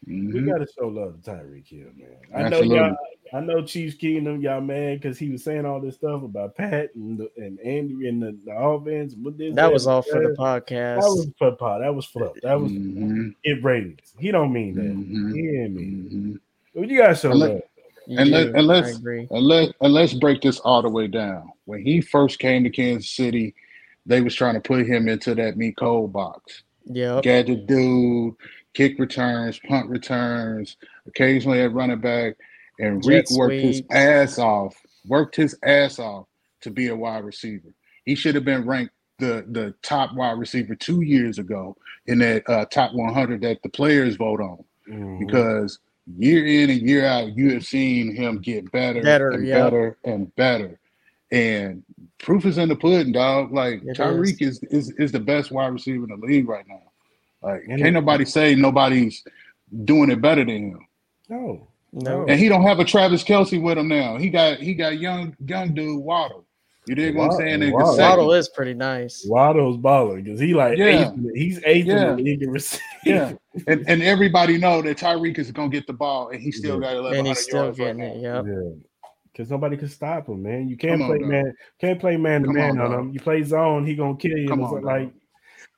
Mhm. we gotta show love to Tyreek Hill, man. I know y'all. I know Chiefs Kingdom, y'all mad because he was saying all this stuff about Pat and the, and Andy and the, the offense. What this, That was all for the podcast. That was for pot. That was fluff. That was Mhm. it ratings. He don't mean that. Mhm. He ain't mean. Mhm. it. Well, you gotta show And let- love. You and do. let- and let's- I agree. And let and let's break this all the way down. When he first came to Kansas City, they was trying to put him into that meat cold box. Yep. Gadget dude, kick returns, punt returns, occasionally at running back, and Reek worked his ass off, worked his ass off to be a wide receiver. He should have been ranked the the top wide receiver two years ago in that uh, top 100 that the players vote on Mhm. because year in and year out, you have seen him get better, Better, and yeah. better and better. And proof is in the pudding, dog. Like It Tyreek is. is is the best wide receiver in the league right now. Like And can't it- nobody say nobody's doing it better than him. no, No. And he don't have a Travis Kelce with him now. He got he got young young dude Waddle. You dig what I'm Waddle- saying? Waddle- Waddle is pretty nice. Waddle's balling because he like Yeah. eighth, he's eighth Yeah. in the league in receive. Yeah. and, and everybody know that Tyreek is gonna get the ball, and he still Yeah. got 1100 And he's still yards right it. now. Yep. Yeah. Because nobody can stop him, man. You can't Come on, play dog. man, can't play man to man on, on him. You play zone, he gonna kill you. Come It's on, like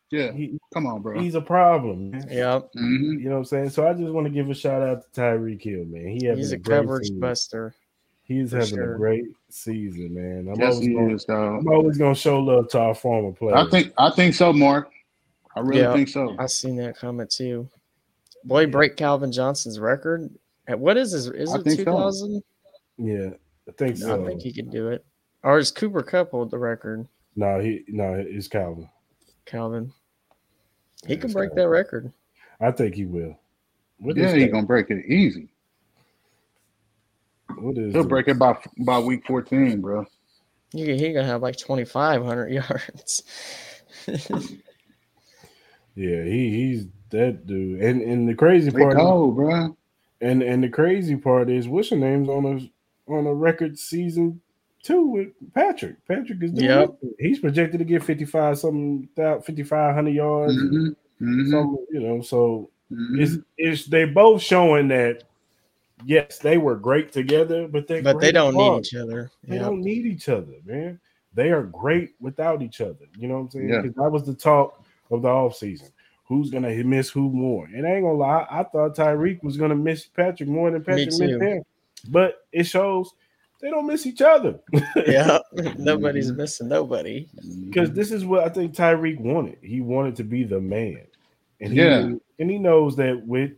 Yeah, he, come on, bro. he's a problem. Man. Yep. hmm You know what I'm saying? So I just want to give a shout out to Tyreek Hill, man. He He's a great coverage season. buster. He's having sure. a great season, man. I'm Yes, always gonna, is. I'm always gonna show love to our former players. I think I think so, Mark. I really Yeah. think so. I seen that comment too. Boy, break Calvin Johnson's record. At what is his? Is I it think so. two thousand? yeah, I think so. I think he could do it. Or is Cooper Kupp hold the record? no, he no, it's Calvin. Calvin. He Yeah, can break that record. I think he will. What yeah, is he's gonna break it easy. What is He'll the- break it by by week fourteen, bro. He he gonna have like twenty five hundred yards. Yeah, he he's that dude. And and the crazy They part cold, bro. and and the crazy part is what's your name's on a on a record season two with Patrick. Patrick is doing Yep. he's projected to get 55 something fifty five hundred yards. Mhm, mhm, Some, you know, so mhm. it's it's they both showing that yes, they were great together, but they but they don't need each other. They Yeah. don't need each other, man. they are great without each other. You know what I'm saying? Yeah. Because that was the talk of the offseason. Who's gonna miss who more? And I ain't gonna lie, I thought Tyreek was gonna miss Patrick more than Patrick missed him. But it shows they don't miss each other. Yeah, nobody's missing nobody. Because this is what I think Tyreek wanted. He wanted to be the man. And he Yeah. knew- and he knows that with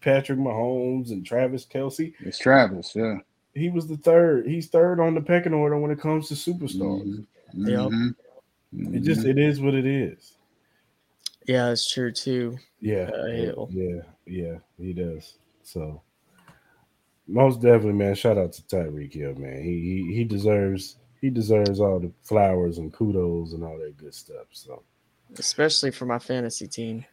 Patrick Mahomes and Travis Kelce, It's Travis, yeah. he was the third. He's third on the pecking order when it comes to superstars. Yep. Mhm. It just it is what it is. Yeah, it's true too. Yeah, Uh, yeah, yeah, yeah, he does. So most definitely, man. Shout out to Tyreek Hill, man. He, he he deserves he deserves all the flowers and kudos and all that good stuff. So Especially for my fantasy team.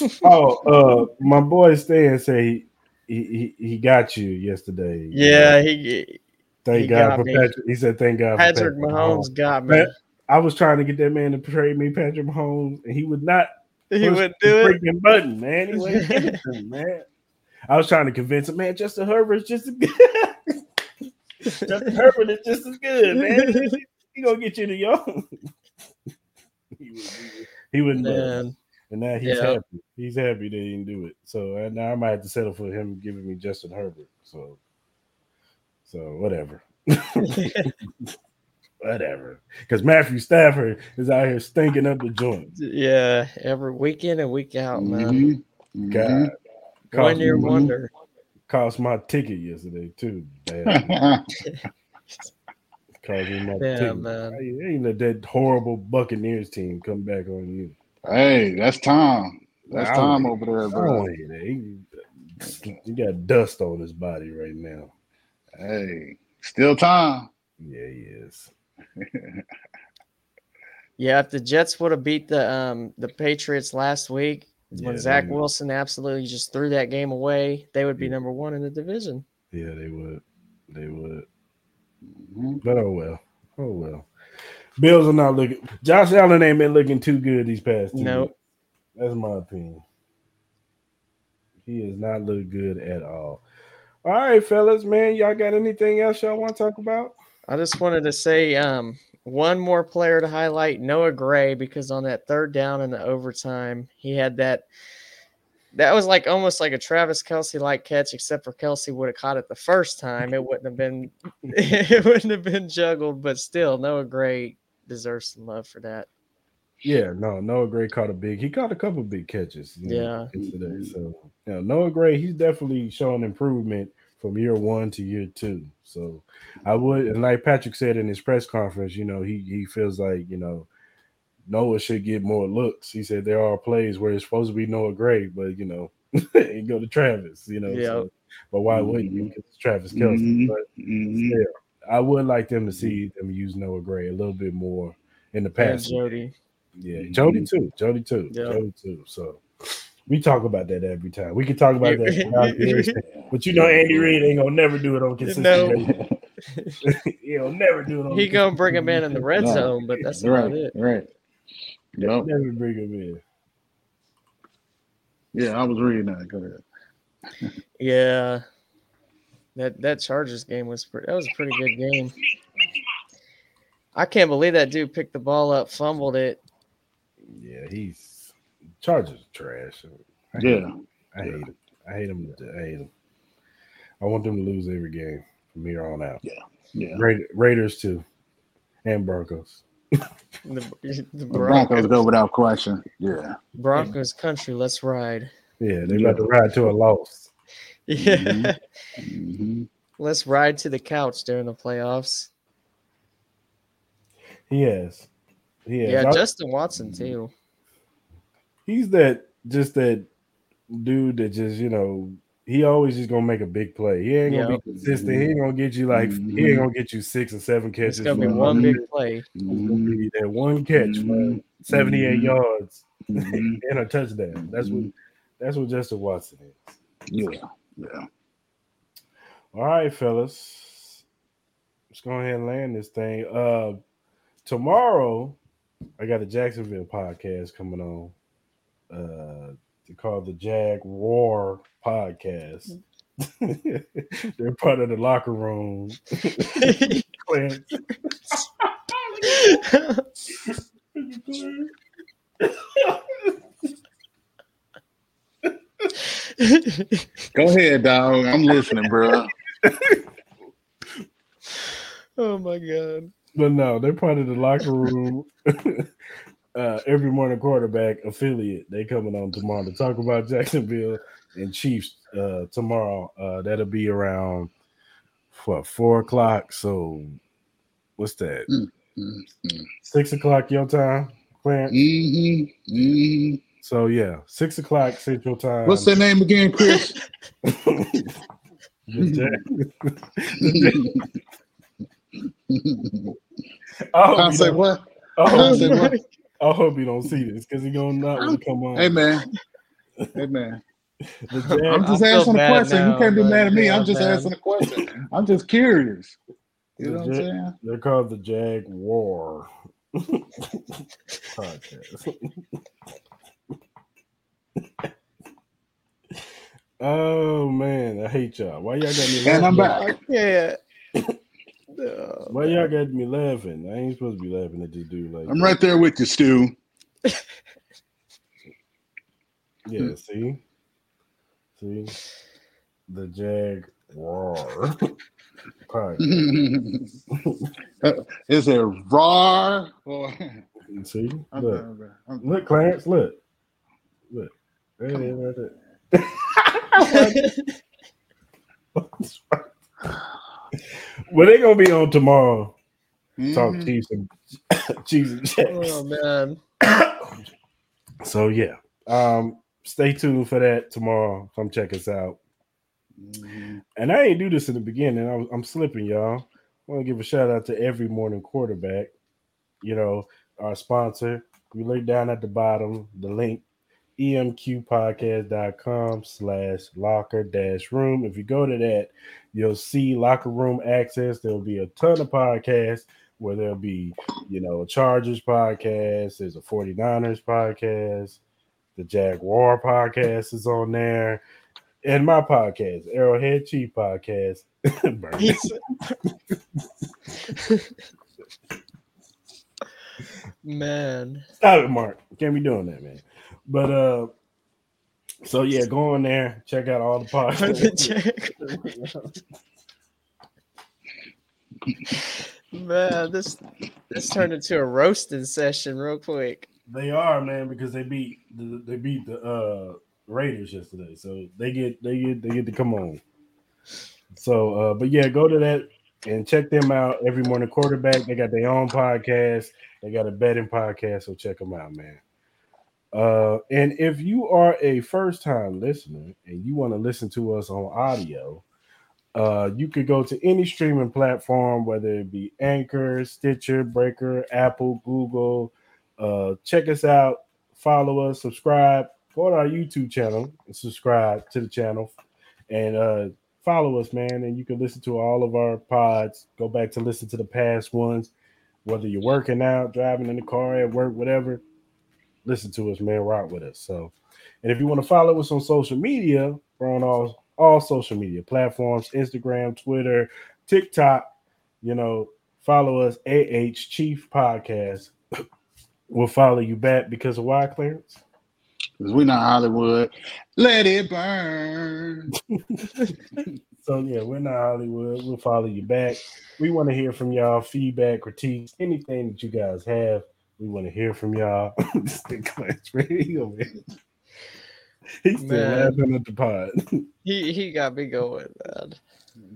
oh, uh, my boy Stan say he, he he got you yesterday. Yeah, he thank he God got for me. Patrick. He said thank God. Patrick for Mahomes got me. Man, I was trying to get that man to trade me Patrick Mahomes, and he would not He would do it. freaking button, man. He wouldn't give it to me, man. I was trying to convince him, man. Justin Herbert's just as good. Justin Herbert is just as good, man. He gonna get you the young. he would, he wouldn't. Man, and now he's Yeah. happy. He's happy they didn't do it. So now I might have to settle for him giving me Justin Herbert. So, so whatever. whatever. Because Matthew Stafford is out here stinking up the joint. yeah, every weekend and week out, man. Mhm. Mhm. God, One cost year me, wonder. cost my ticket yesterday too. Bad. Cost me my Yeah, ticket. man. Hey, Ain't let that horrible Buccaneers team come back on you. hey, that's Tom. That's I Tom over there, I bro. want to. He, he got dust on his body right now. Hey, still Tom. Yeah, he is. Yeah, if the Jets would have beat the um the Patriots last week, when Zach they- Wilson absolutely just threw that game away, they would be Yeah. number one in the division. Yeah, they would. They would. Mhm. But oh well. Oh well. Bills are not looking. Josh Allen ain't been looking too good these past two. Nope. weeks. That's my opinion. He has not looked good at all. All right, fellas, man. Y'all got anything else y'all want to talk about? I just wanted to say um one more player to highlight, Noah Gray, because on that third down in the overtime, he had that. That was like almost like a Travis Kelce like catch, except for Kelce would have caught it the first time. It wouldn't have been, it wouldn't have been juggled. But still, Noah Gray deserves some love for that. Yeah, no, Noah Gray caught a big. He caught a couple big catches. you know, Yeah. yesterday. So, you know, Noah Gray, he's definitely showing improvement from year one to year two. So, I would, and like Patrick said in his press conference, you know, he he feels like you know Noah should get more looks. He said there are plays where it's supposed to be Noah Gray, but you know, go to Travis. You know, so, but why wouldn't you? Because it's Travis Kelce. Mhm. But Mhm. still, I would like them to see them use Noah Gray a little bit more in the And past. Jody. Yeah, Mhm. Jody too. Jody too. Yeah. Jody too. So we talk about that every time. We can talk about that, for Andy Reid, but you know Andy Reid ain't gonna never do it on consistent. No. He'll never do it on. He gonna bring him in in the red No. zone, but that's about it. right. Yep. Never bring him in. Yeah, I was reading that. Go ahead. Yeah, that that Chargers game was pretty. That was a pretty good game. I can't believe that dude picked the ball up, fumbled it. Yeah, he's Chargers are trash. I hate Yeah. him. I hate them. I hate him. I hate him. I want them to lose every game from here on out. Yeah. Ra- Raiders too, and Broncos. The, the The Broncos, Broncos go without question. Yeah. Broncos country, let's ride. Yeah, they about to ride to a loss. Yeah, Mhm. Mhm. let's ride to the couch during the playoffs. He has. He has. Yeah, Justin Watson too. He's that just that dude that just you know he always just gonna make a big play. He ain't gonna Yeah. be consistent. He ain't gonna get you like he ain't gonna get you six or seven catches. It's gonna be one 100. big play. That one catch Mhm. 78 Mhm. yards Mhm. and a touchdown. That's what that's what Justin Watson is. Yeah. Yeah. All right, fellas. Let's go ahead and land this thing. Uh tomorrow I got a Jacksonville podcast coming on. Uh they call the Jag War Podcast. They're part of the locker room. Go ahead, dog. I'm listening, bro. oh my god. But no, they're part of the locker room. uh, every morning quarterback affiliate. They coming on tomorrow to talk about Jacksonville and Chiefs uh, tomorrow. Uh, that'll be around what four o'clock. So what's that? Mm-hmm. Six o'clock your time, Clarence. Mm-hmm. Mm-hmm. So yeah, six o'clock Central Time. What's their name again, Chris? The Jack- I I say what? I I hope, say what? I hope you don't see this because he gonna not want to come on. Hey man. Hey man. The I'm just I feel asking a question. now, you can't be mad at me. I'm just man. asking a question. I'm just curious. You know what I'm Jag- saying? They're called the Jag War podcast. oh man, I hate y'all. Why y'all got me And I'm laughing? back. Yeah. Oh, Why y'all got me laughing? I ain't supposed to be laughing at this dude like I'm that. right there with you, Stu. Yeah, see? See? The Jag War podcast. Is it raw or See? I'm, Look. I'm, I'm, Look, Clarence, look. Look. There it is right there. Well, they're gonna be on tomorrow. Talk Mhm. Chiefs and Chiefs and Jacks. oh man. So yeah. Um, stay tuned for that tomorrow. Come check us out. Mhm. And I ain't do this in the beginning. I was, I'm slipping, y'all. I want to give a shout out to every morning quarterback. You know, our sponsor. We link down at the bottom the link emqpodcast.com slash locker dash room. If you go to that, you'll see locker room access. There'll be a ton of podcasts where there'll be, you know, a Chargers podcast, there's a 49ers podcast, the Jaguar podcast is on there, and my podcast, Arrowhead Chief Podcast. Man. Stop it, Mark. Can't be doing that, man. But uh so yeah, go on there, check out all the podcasts. man, this this turned into a roasting session real quick. they are, man, because they beat the, they beat the uh Raiders yesterday. So they get they get they get to come on. So uh but yeah, go to that and check them out every morning quarterback. They got their own podcast. They got a betting podcast, so check them out, man. Uh, and if you are a first time listener and you want to listen to us on audio, uh, you could go to any streaming platform, whether it be Anchor, Stitcher, Breaker, Apple, Google. Uh, check us out, follow us, subscribe, go to our YouTube channel and subscribe to the channel, and uh, follow us, man. And you can listen to all of our pods. Go back to listen to the past ones, whether you're working out, driving in the car, at work, whatever listen to us, man. Rock with us. So, and if you want to follow us on social media, we're on all all social media platforms: Instagram, Twitter, TikTok. You know, follow us. AH Chief Podcast. we'll follow you back because of why, Clarence? Because we're not Hollywood. Let it burn. So yeah, we're not Hollywood. We'll follow you back. We want to hear from y'all, feedback, critiques, anything that you guys have. We want to hear from y'all. This thing Clarence Radio, man. He's still Man. laughing at the pod. He he got me going, man.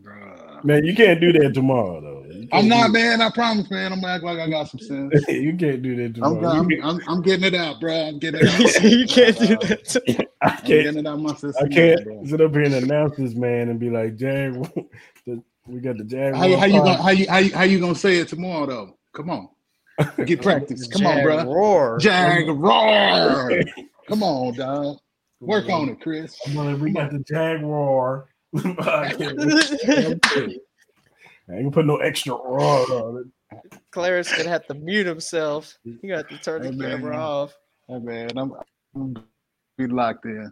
Bruh. Man, you can't do that tomorrow though. I'm can't not, man. I promise, man. I'm gonna act like I got some sense. you can't do that I'm, tomorrow. I'm, I'm, I'm getting it out, bro. I'm getting it out. you can't do that. I I'm can't. getting it out my system. I can't bro. sit up here and announce this man and be like, Jag, we got the Jag. How, how you gonna how you, how you how you gonna say it tomorrow though? Come on, get practice. Come on, bro. Roar. Jag roar. Come on, dog. Work on it, Chris. I'm gonna, we got the Jaguar. I ain't gonna put no extra roar on it. Clarence gonna have to mute himself. You got to turn the Hey, man. camera off. Hey, man, I'm, I'm be locked in.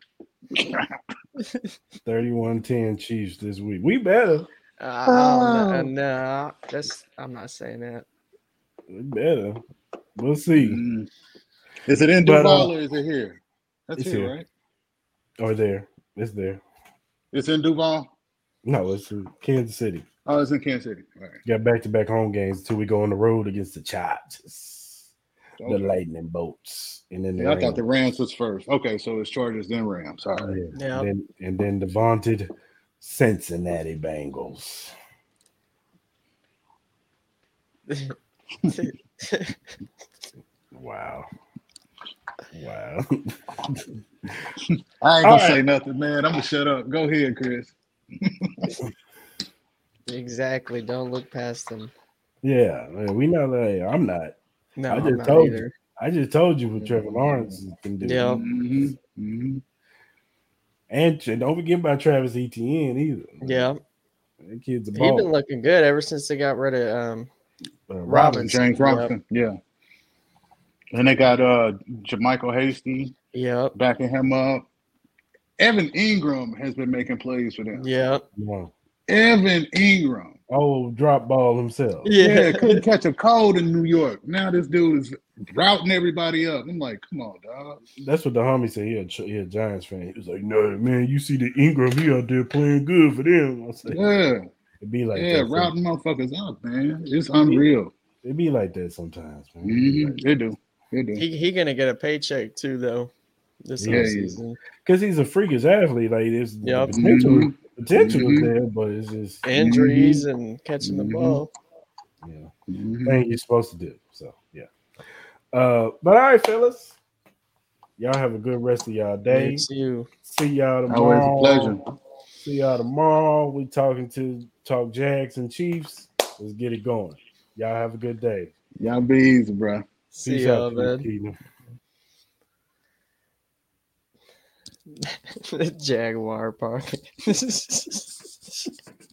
31-10 Chiefs this week. We better. Uh, I don't no, that's I'm not saying that. It better. We'll see. Mm. Is it in But, Duval uh, or is it here? That's it's here, here. right? Or there. It's there. It's in Duval. No, it's in Kansas City. Oh, it's in Kansas City. All right. Got back to back home games until we go on the road against the Chargers, the Lightning Bolts, and then the Yeah, I thought the Rams. Rams was first. Okay, so it's Chargers then Rams. All right. Yeah. Yeah. And, then, and then the vaunted Cincinnati Bengals. Wow. Wow. I ain't All gonna right. say nothing, man. I'm gonna shut up. Go ahead, Chris. exactly. Don't look past them. yeah, man, we know that I'm not. No, I I'm just not told you. I just told you what Trevor Lawrence can do. Yeah. Mhm, mhm. And, and don't forget about Travis Etienne either. Yeah, That kid's a he's ball. been looking good ever since they got rid of um Uh, Robinson. James Yep. Robinson. Yeah. And they got uh JaMycal Hasty Yeah. backing him up. Evan Engram has been making plays for them. Yeah. Come on. Evan Engram. Oh, drop ball himself. Yeah, Yeah. couldn't catch a cold in New York. Now this dude is routing everybody up. I'm like, come on, dog. That's what the homie said. He a, he a Giants fan. He was like, "No, man, you see the Engram, he out there playing good for them." I said, Yeah, "It'd be like yeah, that. some- routing motherfuckers up, man. It's unreal. It'd be like that sometimes, man. hmm They do. They do. He he gonna get a paycheck too though. This Yeah, season. Because he's a freakish athlete. Like there's Yep. the potential, Mhm. potential is Mhm. there, but it's just Injuries and catching the Mhm. ball. Yeah, know, thing you're supposed to do. So yeah. Uh, but all right, fellas, y'all have a good rest of y'all day. It's you. See y'all tomorrow. Always a pleasure. See y'all tomorrow. We talking to talk Jags and Chiefs. Let's get it going. Y'all have a good day. Y'all be easy, bro. See Peace y'all, out, man. Keaton. the Jaguar park.